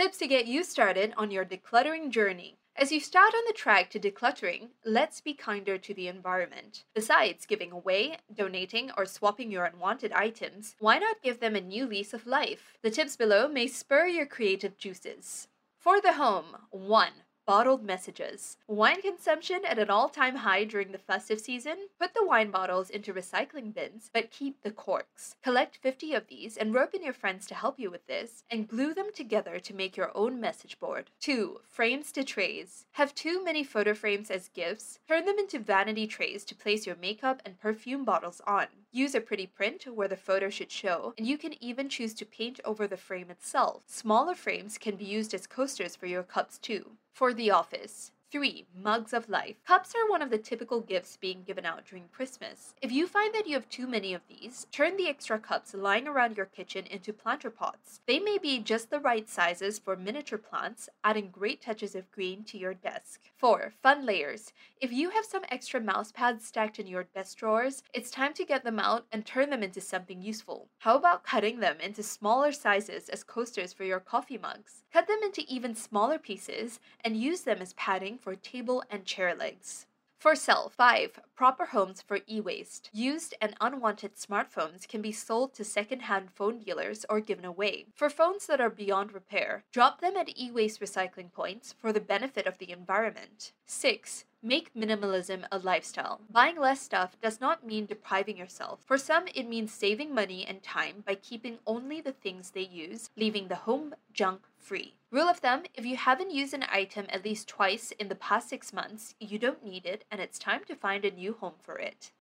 Tips to get you started on your decluttering journey. As you start on the track to decluttering, let's be kinder to the environment. Besides giving away, donating, or swapping your unwanted items, why not give them a new lease of life? The tips below may spur your creative juices. For the home, 1 bottled messages. Wine consumption at an all time high during the festive season? Put the wine bottles into recycling bins, but keep the corks. Collect 50 of these and rope in your friends to help you with this, and glue them together to make your own message board. 2. Frames to trays. Have too many photo frames as gifts? Turn them into vanity trays to place your makeup and perfume bottles on. Use a pretty print where the photo should show, and you can even choose to paint over the frame itself. Smaller frames can be used as coasters for your cups too. For the office, 3. Mugs of life. Cups are one of the typical gifts being given out during Christmas. If you find that you have too many of these, turn the extra cups lying around your kitchen into planter pots. They may be just the right sizes for miniature plants, adding great touches of green to your desk. 4. Fun layers. If you have some extra mouse pads stacked in your desk drawers, it's time to get them out and turn them into something useful. How about cutting them into smaller sizes as coasters for your coffee mugs? Cut them into even smaller pieces and use them as padding for table and chair legs. For self, 5. Proper homes for e waste. Used and unwanted smartphones can be sold to second-hand phone dealers or given away. For phones that are beyond repair, drop them at e waste recycling points for the benefit of the environment. 6. Make minimalism a lifestyle. Buying less stuff does not mean depriving yourself. For some, it means saving money and time by keeping only the things they use, leaving the home junk free. Rule of thumb if you haven't used an item at least twice in the past six months, you don't need it and it's time to find a new home for it.